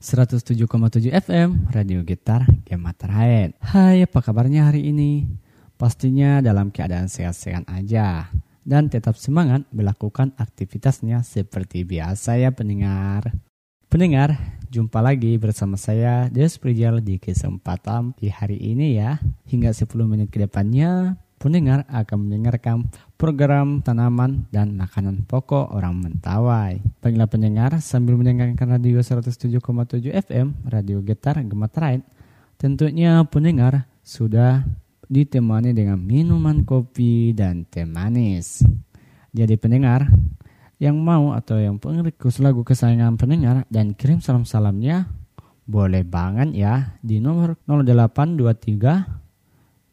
107,7 FM Radio Gitar Gematerain Hai apa kabarnya hari ini? Pastinya dalam keadaan sehat-sehat aja. Dan tetap semangat melakukan aktivitasnya seperti biasa ya pendengar. Pendengar, jumpa lagi bersama saya Des Prijal di kesempatan di hari ini ya. Hingga 10 menit ke depannya pendengar akan mendengarkan program tanaman dan makanan pokok orang Mentawai. Baiklah pendengar, sambil mendengarkan radio 107,7 FM, Radio Getar Gemeterai, tentunya pendengar sudah ditemani dengan minuman kopi dan teh manis. Jadi pendengar, yang mau atau yang pengrekus lagu kesayangan pendengar dan kirim salam-salamnya, boleh banget ya di nomor 0823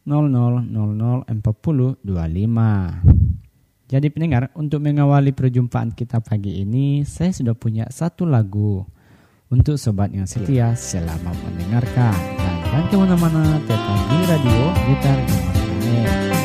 00004025. Jadi pendengar, untuk mengawali perjumpaan kita pagi ini, saya sudah punya satu lagu untuk sobat yang setia selama mendengarkan. Dan jangan ke mana-mana, tetap di radio Gitar Gemarane.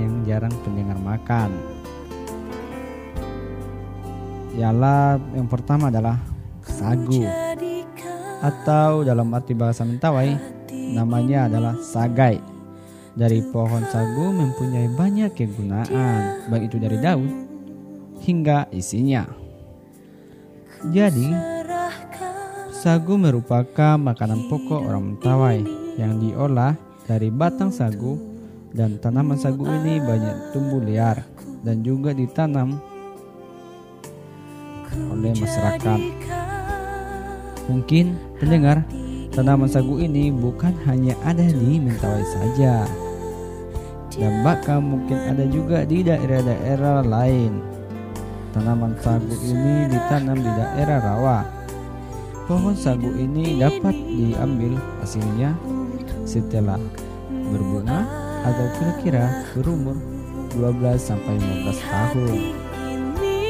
Yang jarang pendengar makan. Ialah yang pertama adalah sagu atau dalam arti bahasa Mentawai namanya adalah sagai. Dari pohon sagu mempunyai banyak kegunaan, baik itu dari daun hingga isinya. Jadi, sagu merupakan makanan pokok orang Mentawai yang diolah dari batang sagu dan tanaman sagu ini banyak tumbuh liar dan juga ditanam oleh masyarakat. Mungkin pendengar, tanaman sagu ini bukan hanya ada di Mentawai saja. Dan bahkan mungkin ada juga di daerah-daerah lain. Tanaman sagu ini ditanam di daerah rawa. Pohon sagu ini dapat diambil hasilnya setelah berbunga atau kira-kira berumur 12 sampai 15 tahun.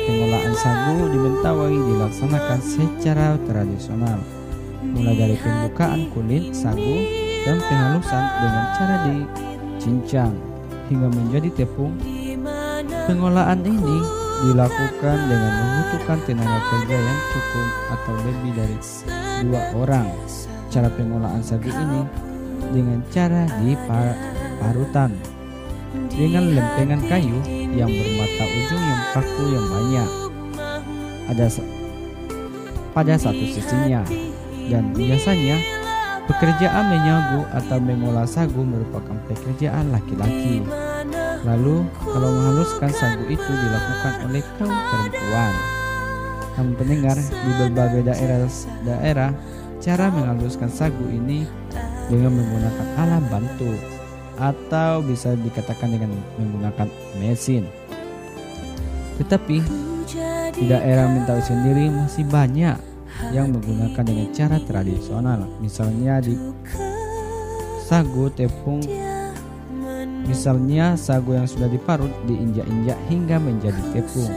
Pengolahan sagu di Mentawai dilaksanakan secara tradisional, mulai dari pembukaan kulit sagu dan penghalusan dengan cara dicincang hingga menjadi tepung. Pengolahan ini dilakukan dengan membutuhkan tenaga kerja yang cukup atau lebih dari dua orang. Cara pengolahan sagu ini dengan cara diparutan dengan lempengan kayu yang bermata ujung yang kaku yang banyak. Ada pada satu sisinya dan biasanya pekerjaan menyagu atau mengolah sagu merupakan pekerjaan laki-laki. Lalu kalau menghaluskan sagu itu dilakukan oleh kaum perempuan. Namun pendengar di berbagai daerah daerah cara menghaluskan sagu ini dengan menggunakan alat bantu atau bisa dikatakan dengan menggunakan mesin. Tetapi di daerah Mentawai sendiri masih banyak yang menggunakan dengan cara tradisional, misalnya di sagu tepung. Misalnya sagu yang sudah diparut diinjak-injak hingga menjadi tepung.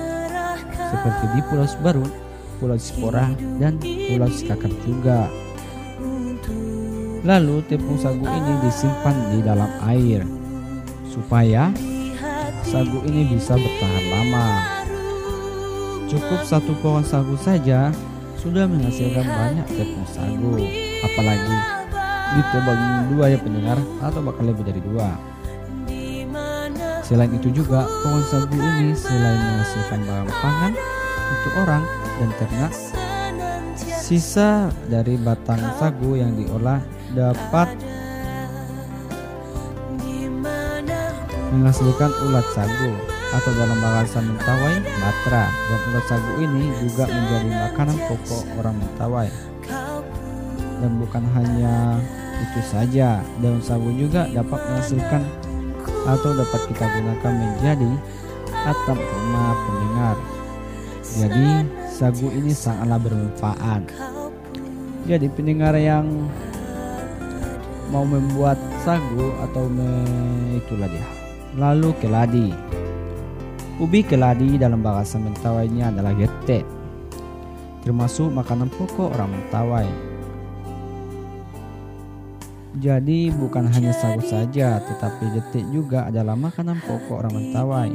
Seperti di Pulau Sebarun, Pulau Sipora, dan Pulau Sikakar juga Lalu tepung sagu ini disimpan di dalam air supaya sagu ini bisa bertahan lama. Cukup satu pohon sagu saja sudah menghasilkan banyak tepung sagu, apalagi ditebang dua ya pendengar atau bakal lebih dari dua. Selain itu juga pohon sagu ini selain menghasilkan bahan pangan untuk orang dan ternak, sisa dari batang sagu yang diolah dapat menghasilkan ulat sagu atau dalam bahasa Mentawai batra dan ulat sagu ini juga menjadi makanan pokok orang Mentawai. Dan bukan hanya itu saja daun sagu juga dapat menghasilkan atau dapat kita gunakan menjadi atap rumah pendengar. Jadi sagu ini sangatlah bermanfaat jadi pendengar yang mau membuat sagu atau me, itulah dia. Lalu keladi. Ubi keladi dalam bahasa Mentawainya adalah gete. Termasuk makanan pokok orang Mentawai. Jadi bukan hanya sagu saja, tetapi getik juga adalah makanan pokok orang Mentawai.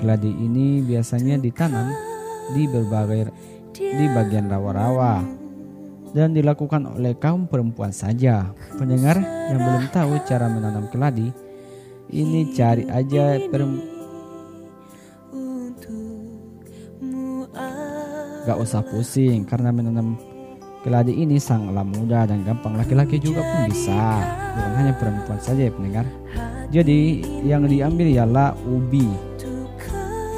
Keladi ini biasanya ditanam di berbagai di bagian rawa-rawa dan dilakukan oleh kaum perempuan saja. Pendengar yang belum tahu cara menanam keladi, ini cari aja perempuan. Gak usah pusing karena menanam keladi ini sangatlah mudah dan gampang laki-laki juga pun bisa bukan hanya perempuan saja ya pendengar jadi yang diambil ialah ubi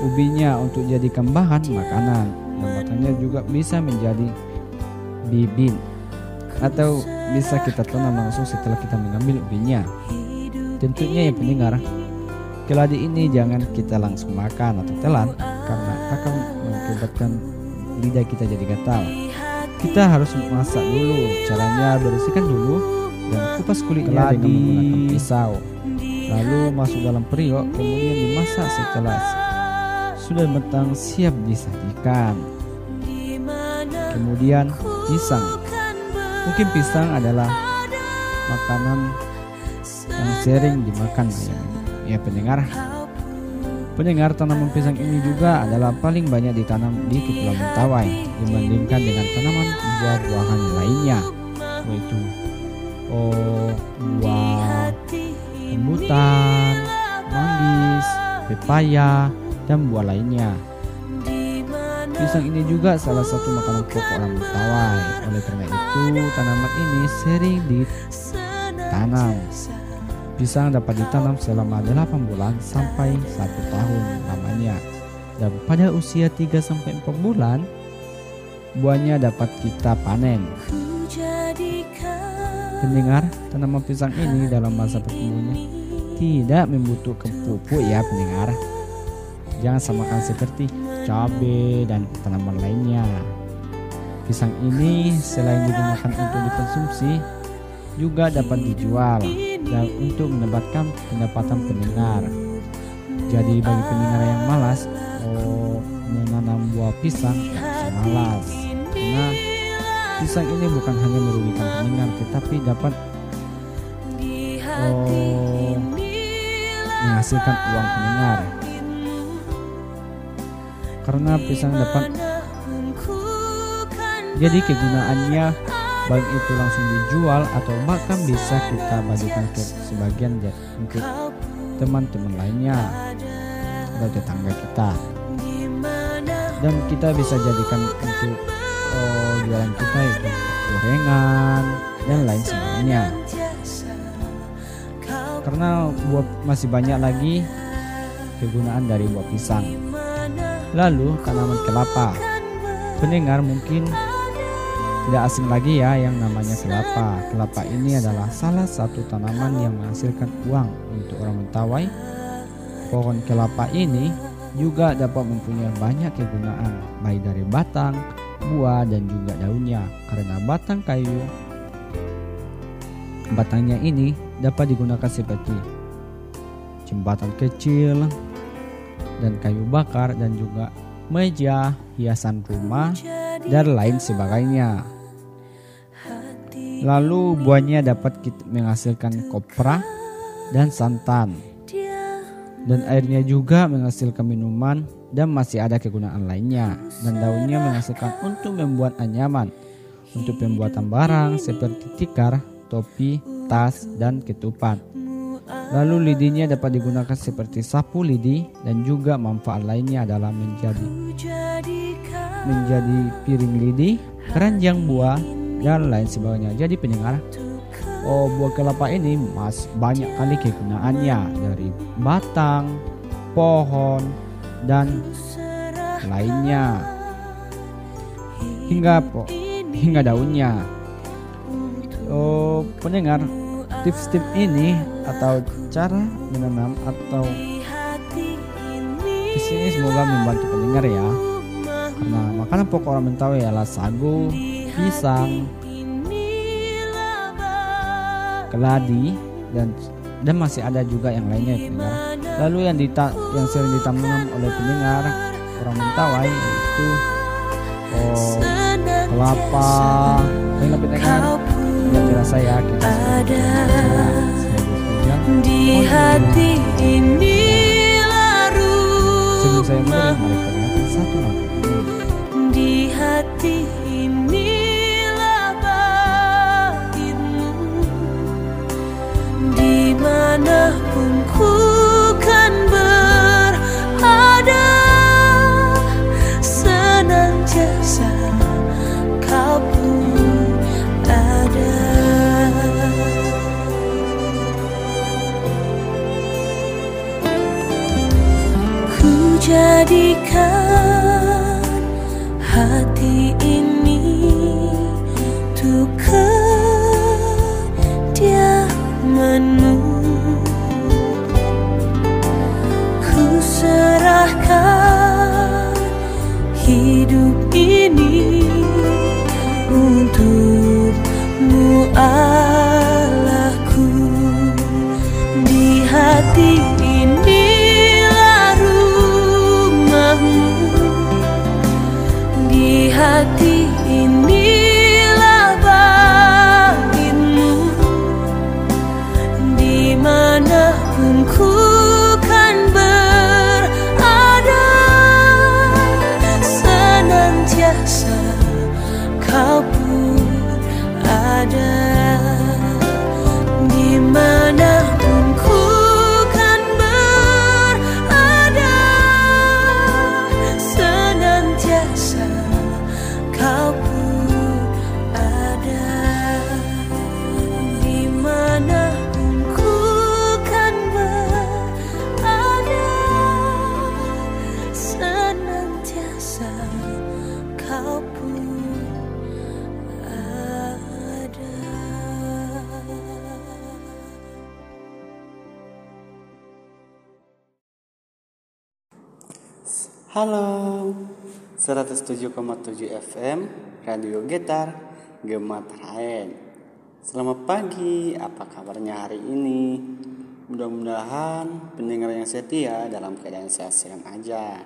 ubinya untuk jadikan bahan makanan dan batangnya juga bisa menjadi bibin atau bisa kita tanam langsung setelah kita mengambil ubinya. Tentunya yang pendengar, keladi ini jangan kita langsung makan atau telan karena akan mengakibatkan lidah kita jadi gatal. Kita harus masak dulu. Caranya bersihkan dulu dan kupas kulitnya dengan menggunakan pisau. Lalu masuk dalam periuk, kemudian dimasak setelah sudah matang siap disajikan. Kemudian pisang. Mungkin pisang adalah makanan yang sering dimakan ya, ya pendengar. Pendengar tanaman pisang ini juga adalah paling banyak ditanam di Kepulauan Mentawai dibandingkan dengan tanaman buah-buahan lainnya, yaitu oh, buah rambutan, manggis, pepaya, dan buah lainnya. Pisang ini juga salah satu makanan pokok orang Mentawai. Oleh karena itu, tanaman ini sering ditanam. Pisang dapat ditanam selama 8 bulan sampai 1 tahun lamanya. Dan pada usia 3 sampai 4 bulan, buahnya dapat kita panen. Pendengar, tanaman pisang ini dalam masa pertumbuhannya tidak membutuhkan pupuk ya pendengar. Jangan samakan seperti cabai dan tanaman lainnya. Pisang ini selain digunakan untuk dikonsumsi, juga dapat dijual dan untuk mendapatkan pendapatan pendengar. Jadi bagi pendengar yang malas, oh, menanam buah pisang malas karena pisang ini bukan hanya merugikan pendengar tetapi dapat oh, menghasilkan uang pendengar karena pisang dapat jadi kegunaannya. Baik itu langsung dijual atau bahkan bisa kita bagikan ke sebagian untuk teman-teman lainnya atau tetangga kita. Dan kita bisa jadikan untuk oh, jualan kita itu gorengan dan lain sebagainya. Karena buat masih banyak lagi kegunaan dari buah pisang lalu tanaman kelapa pendengar mungkin tidak asing lagi ya yang namanya kelapa. Kelapa ini adalah salah satu tanaman yang menghasilkan uang untuk orang Mentawai. Pohon kelapa ini juga dapat mempunyai banyak kegunaan, baik dari batang, buah, dan juga daunnya. Karena batang kayu, batangnya ini dapat digunakan seperti jembatan kecil dan kayu bakar dan juga meja, hiasan rumah, dan lain sebagainya. Lalu buahnya dapat menghasilkan kopra dan santan. Dan airnya juga menghasilkan minuman dan masih ada kegunaan lainnya. Dan daunnya menghasilkan untuk membuat anyaman. Untuk pembuatan barang seperti tikar, topi, tas, dan ketupat. Lalu lidinya dapat digunakan seperti sapu lidi dan juga manfaat lainnya adalah menjadi menjadi piring lidi, keranjang buah, dan lain sebagainya. Jadi pendengar, oh buah kelapa ini mas banyak kali kegunaannya dari batang, pohon, dan lainnya hingga hingga daunnya. Oh pendengar, tips-tips ini atau cara menanam atau di sini semoga membantu pendengar ya. Karena makanan pokok orang Mentawai ialah sagu, pisang, keladi dan dan masih ada juga yang lainnya pendengar. Lalu yang dita, yang sering ditanam oleh pendengar orang Mentawai itu oh, kelapa, baiklah pendengar. Jelas saya kita di hati ini laru Sebelum saya mulai, mari kita satu lagu ini. di hati inilah 107,7 FM Radio Getar Gemat Raen. Selamat pagi, apa kabarnya hari ini? Mudah-mudahan pendengar yang setia dalam keadaan sehat-sehat aja.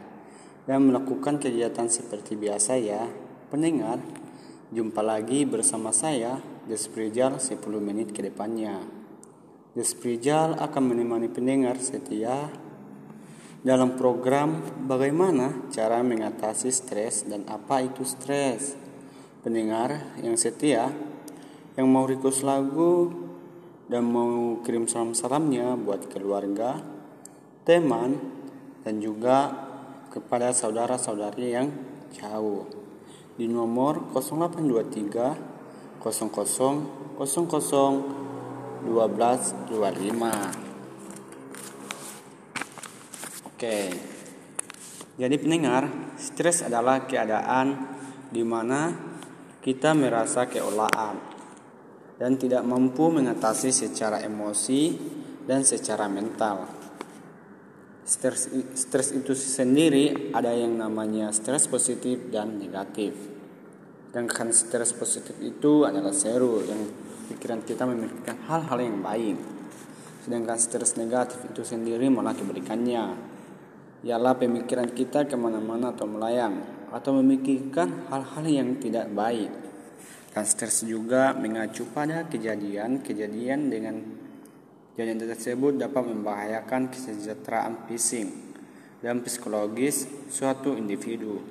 Dan melakukan kegiatan seperti biasa ya Pendengar, jumpa lagi bersama saya Desprijal 10 menit ke depannya. Desprijal akan menemani pendengar setia dalam program bagaimana cara mengatasi stres dan apa itu stres. Pendengar yang setia yang mau request lagu dan mau kirim salam-salamnya buat keluarga, teman, dan juga kepada saudara-saudari yang jauh di nomor 0823 00 00 1225. Oke. Jadi pendengar, stres adalah keadaan di mana kita merasa keolaan dan tidak mampu mengatasi secara emosi dan secara mental. Stres, stres itu sendiri ada yang namanya stres positif dan negatif. Dan kan stres positif itu adalah seru yang pikiran kita memikirkan hal-hal yang baik. Sedangkan stres negatif itu sendiri malah kebalikannya ialah pemikiran kita ke mana-mana atau melayang atau memikirkan hal-hal yang tidak baik. Dan stres juga mengacu pada kejadian-kejadian dengan kejadian tersebut dapat membahayakan kesejahteraan fisik dan psikologis suatu individu.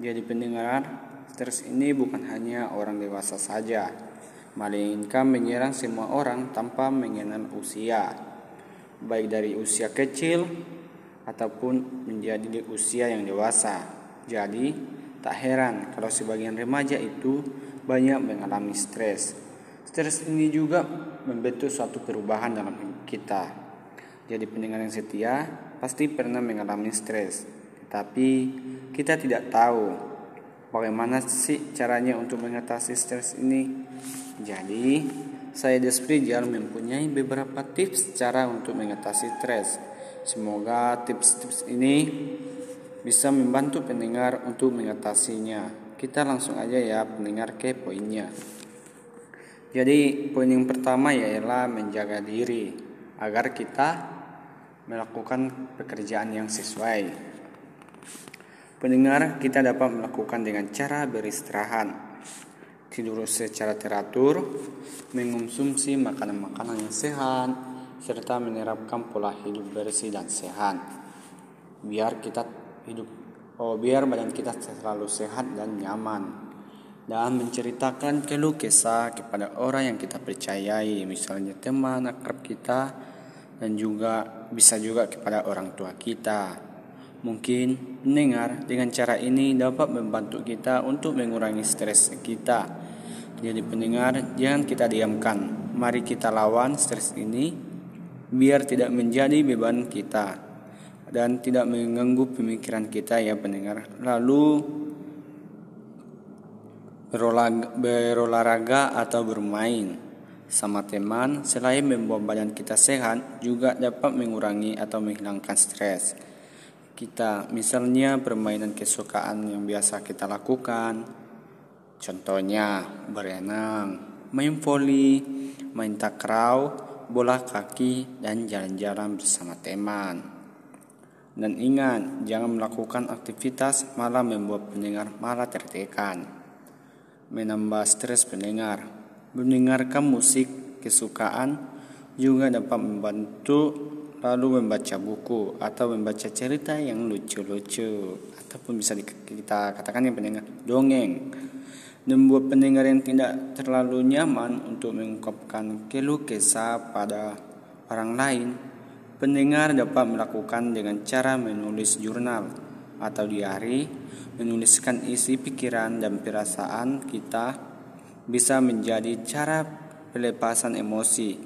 Jadi pendengar, stres ini bukan hanya orang dewasa saja, melainkan menyerang semua orang tanpa mengenal usia, baik dari usia kecil ataupun menjadi di usia yang dewasa. Jadi, tak heran kalau sebagian remaja itu banyak mengalami stres. Stres ini juga membentuk suatu perubahan dalam kita. Jadi pendengar yang setia pasti pernah mengalami stres, tetapi kita tidak tahu bagaimana sih caranya untuk mengatasi stres ini. Jadi, saya Desprijal mempunyai beberapa tips cara untuk mengatasi stres. Semoga tips-tips ini bisa membantu pendengar untuk mengatasinya. Kita langsung aja ya pendengar ke poinnya. Jadi poin yang pertama ialah menjaga diri agar kita melakukan pekerjaan yang sesuai. Pendengar kita dapat melakukan dengan cara beristirahat, tidur secara teratur, mengonsumsi makanan-makanan yang sehat, serta menerapkan pola hidup bersih dan sehat. Biar kita hidup oh biar badan kita selalu sehat dan nyaman. Dan menceritakan keluh kesah kepada orang yang kita percayai, misalnya teman akrab kita dan juga bisa juga kepada orang tua kita. Mungkin mendengar dengan cara ini dapat membantu kita untuk mengurangi stres kita. Jadi pendengar, jangan kita diamkan. Mari kita lawan stres ini biar tidak menjadi beban kita dan tidak mengganggu pemikiran kita ya pendengar. Lalu berolahraga atau bermain sama teman selain membuat badan kita sehat juga dapat mengurangi atau menghilangkan stres. Kita misalnya permainan kesukaan yang biasa kita lakukan. Contohnya berenang, main voli, main takraw, bola kaki, dan jalan-jalan bersama teman. Dan ingat, jangan melakukan aktivitas malah membuat pendengar malah tertekan. Menambah stres pendengar. Mendengarkan musik kesukaan juga dapat membantu lalu membaca buku atau membaca cerita yang lucu-lucu ataupun bisa kita katakan yang pendengar dongeng membuat pendengar yang tidak terlalu nyaman untuk mengungkapkan keluh kesah pada orang lain, pendengar dapat melakukan dengan cara menulis jurnal atau diari, menuliskan isi pikiran dan perasaan kita bisa menjadi cara pelepasan emosi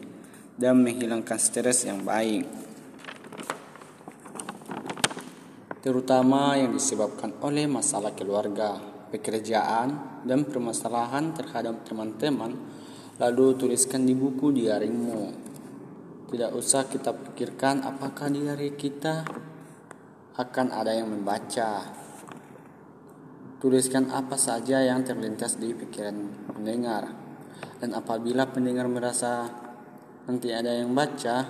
dan menghilangkan stres yang baik. Terutama yang disebabkan oleh masalah keluarga pekerjaan, dan permasalahan terhadap teman-teman, lalu tuliskan di buku diarimu. Tidak usah kita pikirkan apakah diari kita akan ada yang membaca. Tuliskan apa saja yang terlintas di pikiran pendengar. Dan apabila pendengar merasa nanti ada yang baca,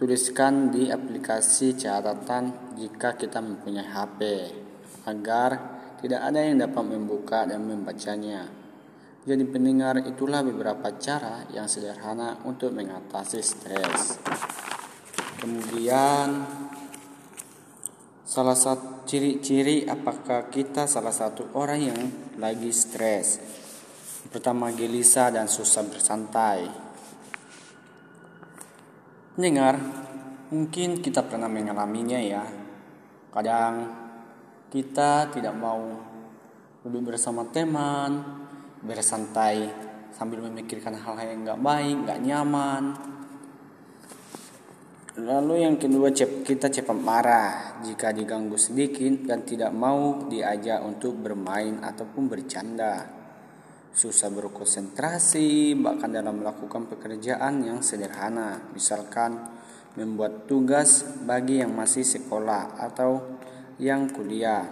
tuliskan di aplikasi catatan jika kita mempunyai HP agar tidak ada yang dapat membuka dan membacanya. Jadi pendengar itulah beberapa cara yang sederhana untuk mengatasi stres. Kemudian salah satu ciri-ciri apakah kita salah satu orang yang lagi stres. Pertama gelisah dan susah bersantai. Dengar, mungkin kita pernah mengalaminya ya. Kadang kita tidak mau duduk bersama teman, bersantai sambil memikirkan hal-hal yang nggak baik, nggak nyaman, Lalu yang kedua kita cepat marah. Jika diganggu sedikit dan tidak mau diajak untuk bermain ataupun bercanda. Susah berkonsentrasi bahkan dalam melakukan pekerjaan yang sederhana, misalkan membuat tugas bagi yang masih sekolah atau yang kuliah.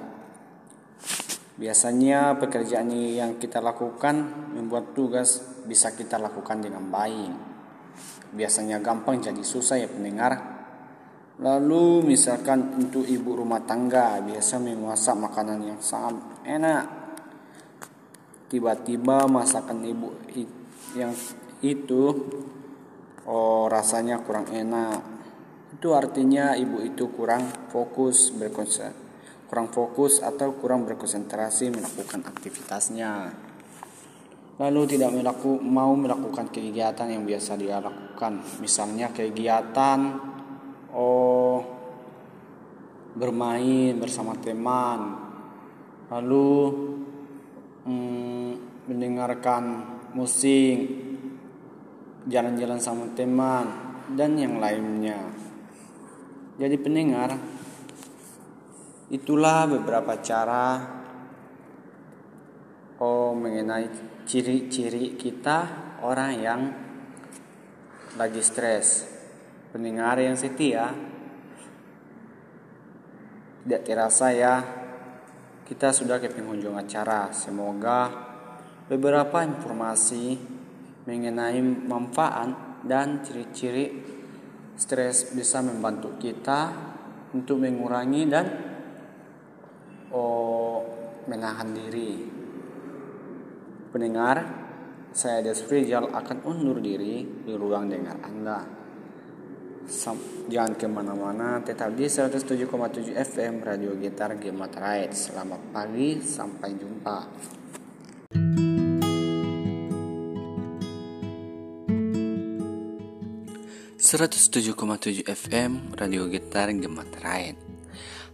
Biasanya pekerjaan yang kita lakukan membuat tugas bisa kita lakukan dengan baik biasanya gampang jadi susah ya pendengar. Lalu misalkan untuk ibu rumah tangga biasa memasak makanan yang sangat enak. Tiba-tiba masakan ibu yang itu oh rasanya kurang enak. Itu artinya ibu itu kurang fokus berkonsentrasi kurang fokus atau kurang berkonsentrasi melakukan aktivitasnya. Lalu tidak melaku, mau melakukan kegiatan yang biasa dia lakukan. Misalnya kegiatan oh bermain bersama teman. Lalu hmm, mendengarkan musik jalan-jalan sama teman dan yang lainnya jadi pendengar itulah beberapa cara oh mengenai ciri-ciri kita orang yang lagi stres. Pendengar yang setia tidak terasa ya kita sudah ke penghujung acara. Semoga beberapa informasi mengenai manfaat dan ciri-ciri stres bisa membantu kita untuk mengurangi dan oh, menahan diri Pendengar, saya Desfrijal akan undur diri di ruang dengar Anda. Jangan ke mana-mana, tetap di 107,7 FM Radio Gitar Gemat Ride. Selamat pagi, sampai jumpa. ...107,7 FM Radio Gitar Gemat Ride.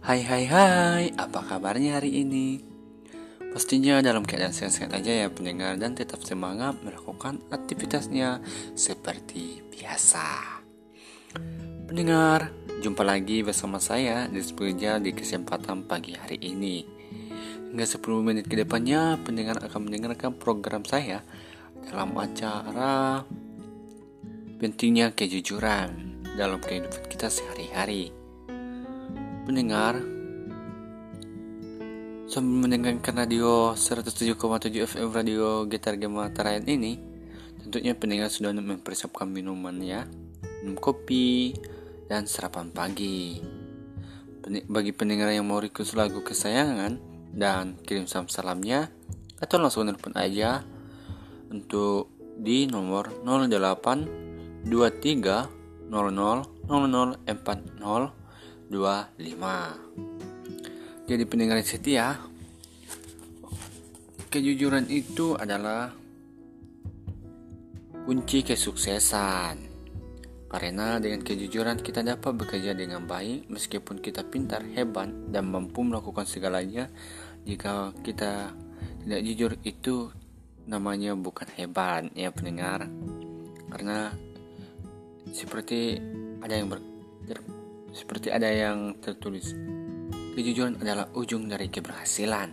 Hai hai hai, apa kabarnya hari ini? Pastinya dalam keadaan sehat-sehat aja ya pendengar dan tetap semangat melakukan aktivitasnya seperti biasa. Pendengar, jumpa lagi bersama saya di Spurjal di kesempatan pagi hari ini. Hingga 10 menit ke depannya pendengar akan mendengarkan program saya dalam acara pentingnya kejujuran dalam kehidupan kita sehari-hari. Pendengar, Sambil mendengarkan radio 107,7 FM Radio Gitar Gema Tarayan ini, tentunya pendengar sudah mempersiapkan minuman ya, minum kopi, dan sarapan pagi. Bagi pendengar yang mau request lagu kesayangan dan kirim salam-salamnya, atau langsung telepon aja untuk di nomor 08 23 00 00 40 25 jadi pendengar yang setia kejujuran itu adalah kunci kesuksesan. Karena dengan kejujuran kita dapat bekerja dengan baik meskipun kita pintar, hebat, dan mampu melakukan segalanya jika kita tidak jujur itu namanya bukan hebat ya pendengar. Karena seperti ada yang ber, seperti ada yang tertulis Kejujuran adalah ujung dari keberhasilan.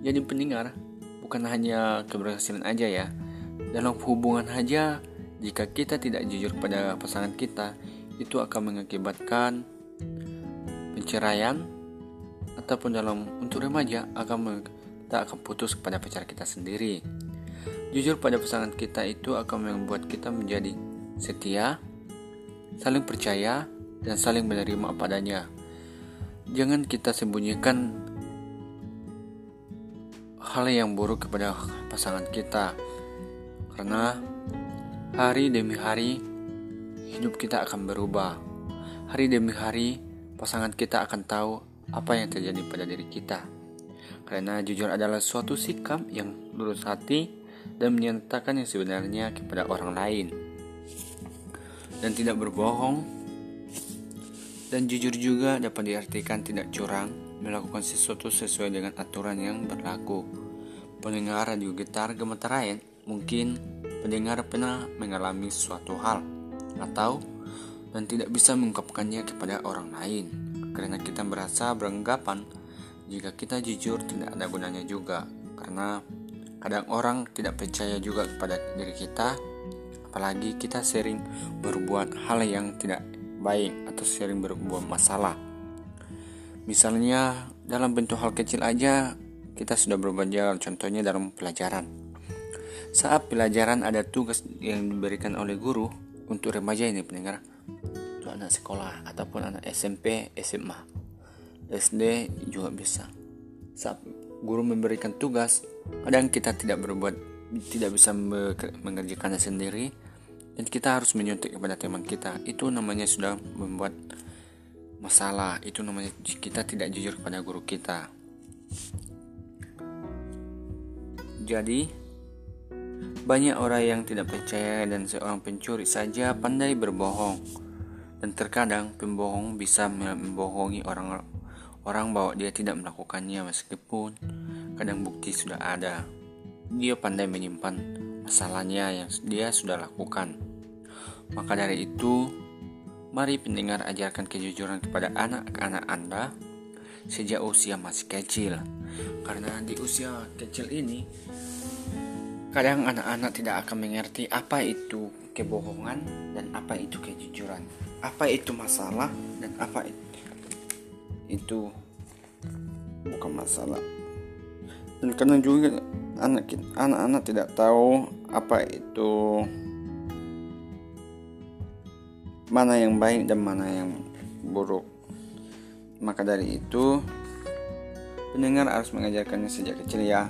Jadi pendengar, bukan hanya keberhasilan aja ya. Dalam hubungan aja, jika kita tidak jujur pada pasangan kita, itu akan mengakibatkan perceraian ataupun dalam untuk remaja akan kita akan putus kepada pacar kita sendiri. Jujur pada pasangan kita itu akan membuat kita menjadi setia, saling percaya, dan saling menerima padanya. Jangan kita sembunyikan hal yang buruk kepada pasangan kita, karena hari demi hari hidup kita akan berubah. Hari demi hari pasangan kita akan tahu apa yang terjadi pada diri kita. Karena jujur adalah suatu sikap yang lurus hati dan menyatakan yang sebenarnya kepada orang lain. Dan tidak berbohong dan jujur juga dapat diartikan tidak curang melakukan sesuatu sesuai dengan aturan yang berlaku. Pendengar radio gitar gemetar mungkin pendengar pernah mengalami suatu hal atau dan tidak bisa mengungkapkannya kepada orang lain karena kita merasa beranggapan jika kita jujur tidak ada gunanya juga karena kadang orang tidak percaya juga kepada diri kita apalagi kita sering berbuat hal yang tidak baik atau sering berbuat masalah. Misalnya dalam bentuk hal kecil aja kita sudah berbuat jalan. Contohnya dalam pelajaran. Saat pelajaran ada tugas yang diberikan oleh guru untuk remaja ini pendengar. Untuk anak sekolah ataupun anak SMP SMA SD juga bisa. Saat guru memberikan tugas, kadang kita tidak berbuat, tidak bisa mengerjakannya sendiri, dan kita harus menyuntik kepada teman kita. Itu namanya sudah membuat masalah. Itu namanya kita tidak jujur kepada guru kita. Jadi, banyak orang yang tidak percaya dan seorang pencuri saja pandai berbohong. Dan terkadang pembohong bisa membohongi orang Orang bahwa dia tidak melakukannya meskipun kadang bukti sudah ada. Dia pandai menyimpan masalahnya yang dia sudah lakukan. Maka dari itu, mari pendengar ajarkan kejujuran kepada anak-anak Anda sejak usia masih kecil. Karena di usia kecil ini, kadang anak-anak tidak akan mengerti apa itu kebohongan dan apa itu kejujuran. Apa itu masalah dan apa itu bukan masalah dan karena juga anak anak-anak tidak tahu apa itu mana yang baik dan mana yang buruk maka dari itu pendengar harus mengajarkannya sejak kecil ya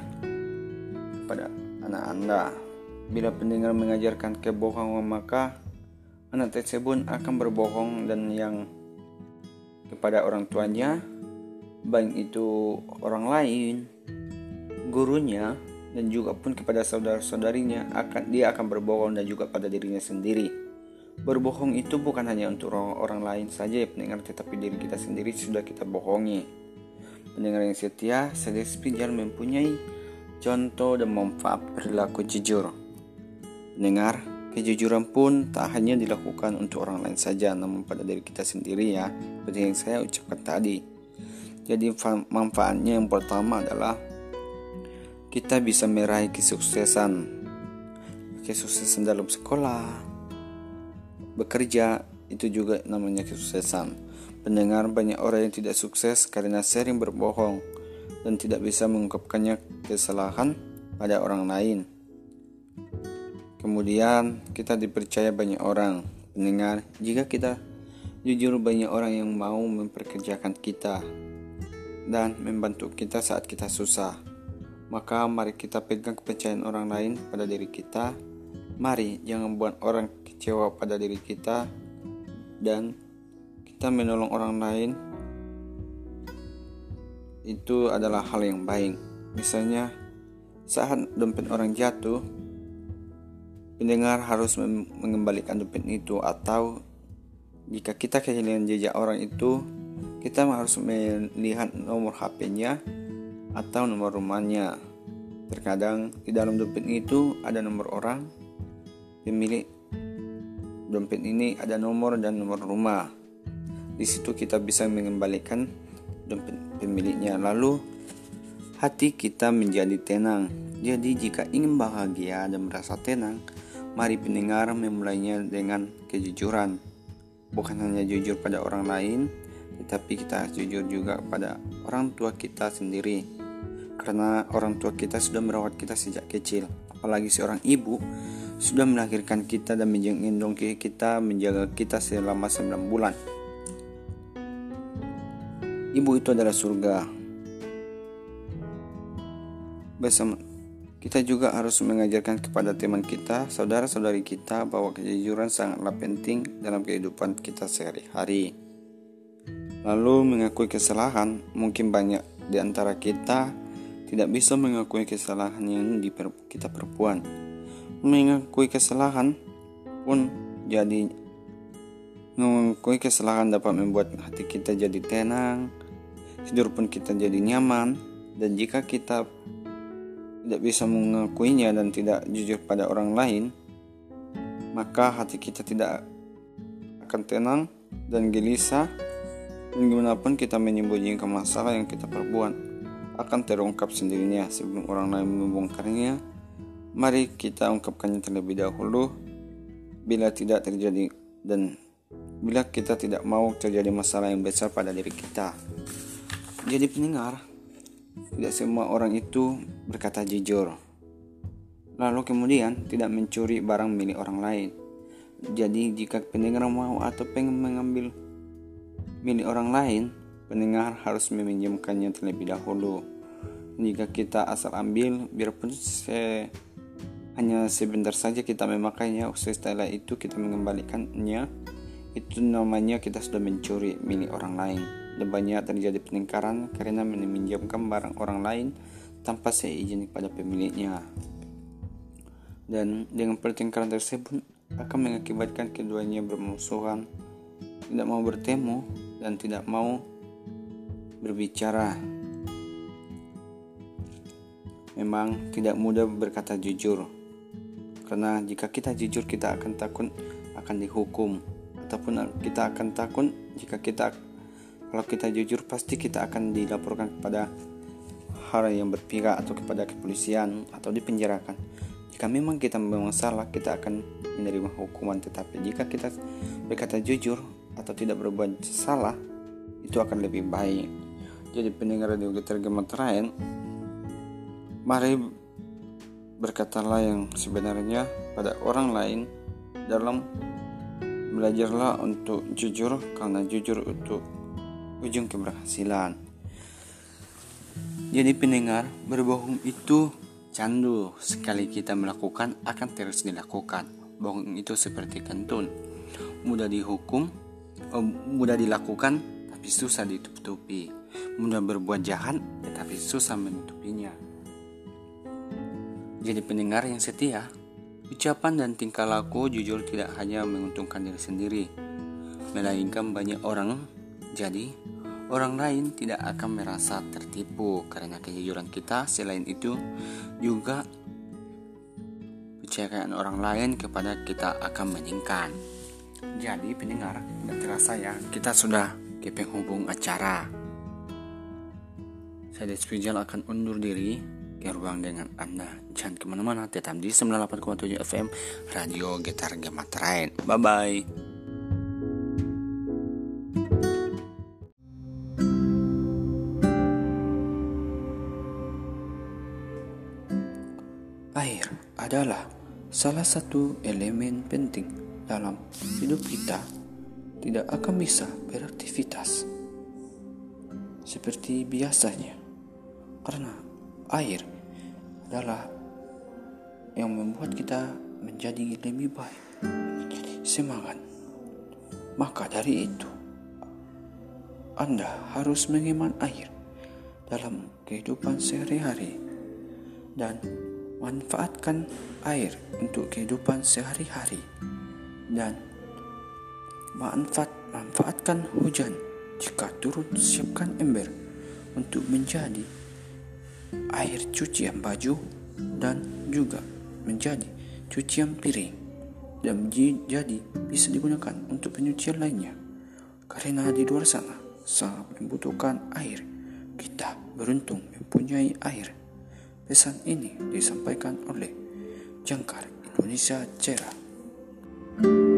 kepada anak anda bila pendengar mengajarkan kebohongan maka anak tersebut akan berbohong dan yang kepada orang tuanya, baik itu orang lain, gurunya, dan juga pun kepada saudara-saudarinya akan dia akan berbohong dan juga pada dirinya sendiri. Berbohong itu bukan hanya untuk orang, lain saja ya pendengar, tetapi diri kita sendiri sudah kita bohongi. Pendengar yang setia, saya jangan mempunyai contoh dan manfaat perilaku jujur. Pendengar, Kejujuran pun tak hanya dilakukan untuk orang lain saja, namun pada diri kita sendiri ya, seperti yang saya ucapkan tadi. Jadi manfaatnya yang pertama adalah kita bisa meraih kesuksesan, kesuksesan dalam sekolah, bekerja itu juga namanya kesuksesan. Pendengar banyak orang yang tidak sukses karena sering berbohong dan tidak bisa mengungkapkannya kesalahan pada orang lain. Kemudian kita dipercaya banyak orang pendengar jika kita jujur banyak orang yang mau memperkerjakan kita dan membantu kita saat kita susah. Maka mari kita pegang kepercayaan orang lain pada diri kita. Mari jangan buat orang kecewa pada diri kita dan kita menolong orang lain itu adalah hal yang baik. Misalnya saat dompet orang jatuh, pendengar harus mengembalikan dompet itu atau jika kita kehilangan jejak orang itu kita harus melihat nomor HP-nya atau nomor rumahnya terkadang di dalam dompet itu ada nomor orang pemilik dompet ini ada nomor dan nomor rumah. Di situ kita bisa mengembalikan dompet pemiliknya. Lalu hati kita menjadi tenang. Jadi jika ingin bahagia dan merasa tenang Mari pendengar memulainya dengan kejujuran, bukan hanya jujur pada orang lain, tetapi kita jujur juga pada orang tua kita sendiri. Karena orang tua kita sudah merawat kita sejak kecil. Apalagi seorang ibu sudah melahirkan kita dan menggendong kita menjaga kita selama 9 bulan ibu itu adalah surga bersama kita juga harus mengajarkan kepada teman kita, saudara-saudari kita bahwa kejujuran sangatlah penting dalam kehidupan kita sehari-hari. Lalu mengakui kesalahan, mungkin banyak di antara kita tidak bisa mengakui kesalahan yang kita perempuan. Mengakui kesalahan pun jadi mengakui kesalahan dapat membuat hati kita jadi tenang, tidur pun kita jadi nyaman, dan jika kita tidak bisa mengakuinya dan tidak jujur pada orang lain, maka hati kita tidak akan tenang dan gelisah dan gimana pun kita menyembunyikan masalah yang kita perbuat akan terungkap sendirinya sebelum orang lain membongkarnya. Mari kita ungkapkannya terlebih dahulu bila tidak terjadi dan bila kita tidak mau terjadi masalah yang besar pada diri kita. Jadi pendengar, tidak semua orang itu berkata jujur. Lalu kemudian tidak mencuri barang milik orang lain. Jadi jika pendengar mau atau pengen mengambil milik orang lain, pendengar harus meminjamkannya terlebih dahulu. Jika kita asal ambil, biarpun se hanya sebentar saja kita memakainya, setelah itu kita mengembalikannya, itu namanya kita sudah mencuri milik orang lain dan banyak terjadi peningkaran karena meminjamkan barang orang lain tanpa seizin kepada pemiliknya. Dan dengan pertengkaran tersebut akan mengakibatkan keduanya bermusuhan, tidak mau bertemu, dan tidak mau berbicara. Memang tidak mudah berkata jujur, karena jika kita jujur kita akan takut akan dihukum, ataupun kita akan takut jika kita kalau kita jujur pasti kita akan dilaporkan kepada hal yang berpihak atau kepada kepolisian atau dipenjarakan. Jika memang kita memang salah, kita akan menerima hukuman. Tetapi jika kita berkata jujur atau tidak berbuat salah, itu akan lebih baik. Jadi pendengar radio Getar Gemeteran, mari berkatalah yang sebenarnya pada orang lain dalam belajarlah untuk jujur karena jujur untuk ujung keberhasilan. Jadi pendengar, berbohong itu candu. Sekali kita melakukan, akan terus dilakukan. Bohong itu seperti kantun. Mudah dihukum, oh, mudah dilakukan, tapi susah ditutupi. Mudah berbuat jahat, tetapi susah menutupinya. Jadi pendengar yang setia, ucapan dan tingkah laku jujur tidak hanya menguntungkan diri sendiri, melainkan banyak orang jadi, orang lain tidak akan merasa tertipu karena kejujuran kita. Selain itu, juga kepercayaan orang lain kepada kita akan meningkat. Jadi, pendengar, tidak terasa ya, kita sudah ke penghubung acara. Saya Desprijal akan undur diri ke ruang dengan Anda. Jangan ke mana-mana, tetap di 98,7 FM Radio Gitar Gematrain. Bye-bye. Air adalah salah satu elemen penting dalam hidup kita. Tidak akan bisa beraktivitas seperti biasanya, karena air adalah yang membuat kita menjadi lebih baik, semangat. Maka dari itu, Anda harus menghemat air dalam kehidupan sehari-hari dan manfaatkan air untuk kehidupan sehari-hari dan manfaat manfaatkan hujan jika turun siapkan ember untuk menjadi air cucian baju dan juga menjadi cucian piring dan jadi bisa digunakan untuk penyucian lainnya. Karena di luar sana sangat membutuhkan air. Kita beruntung mempunyai air. Pesan ini disampaikan oleh Jangkar Indonesia Cerah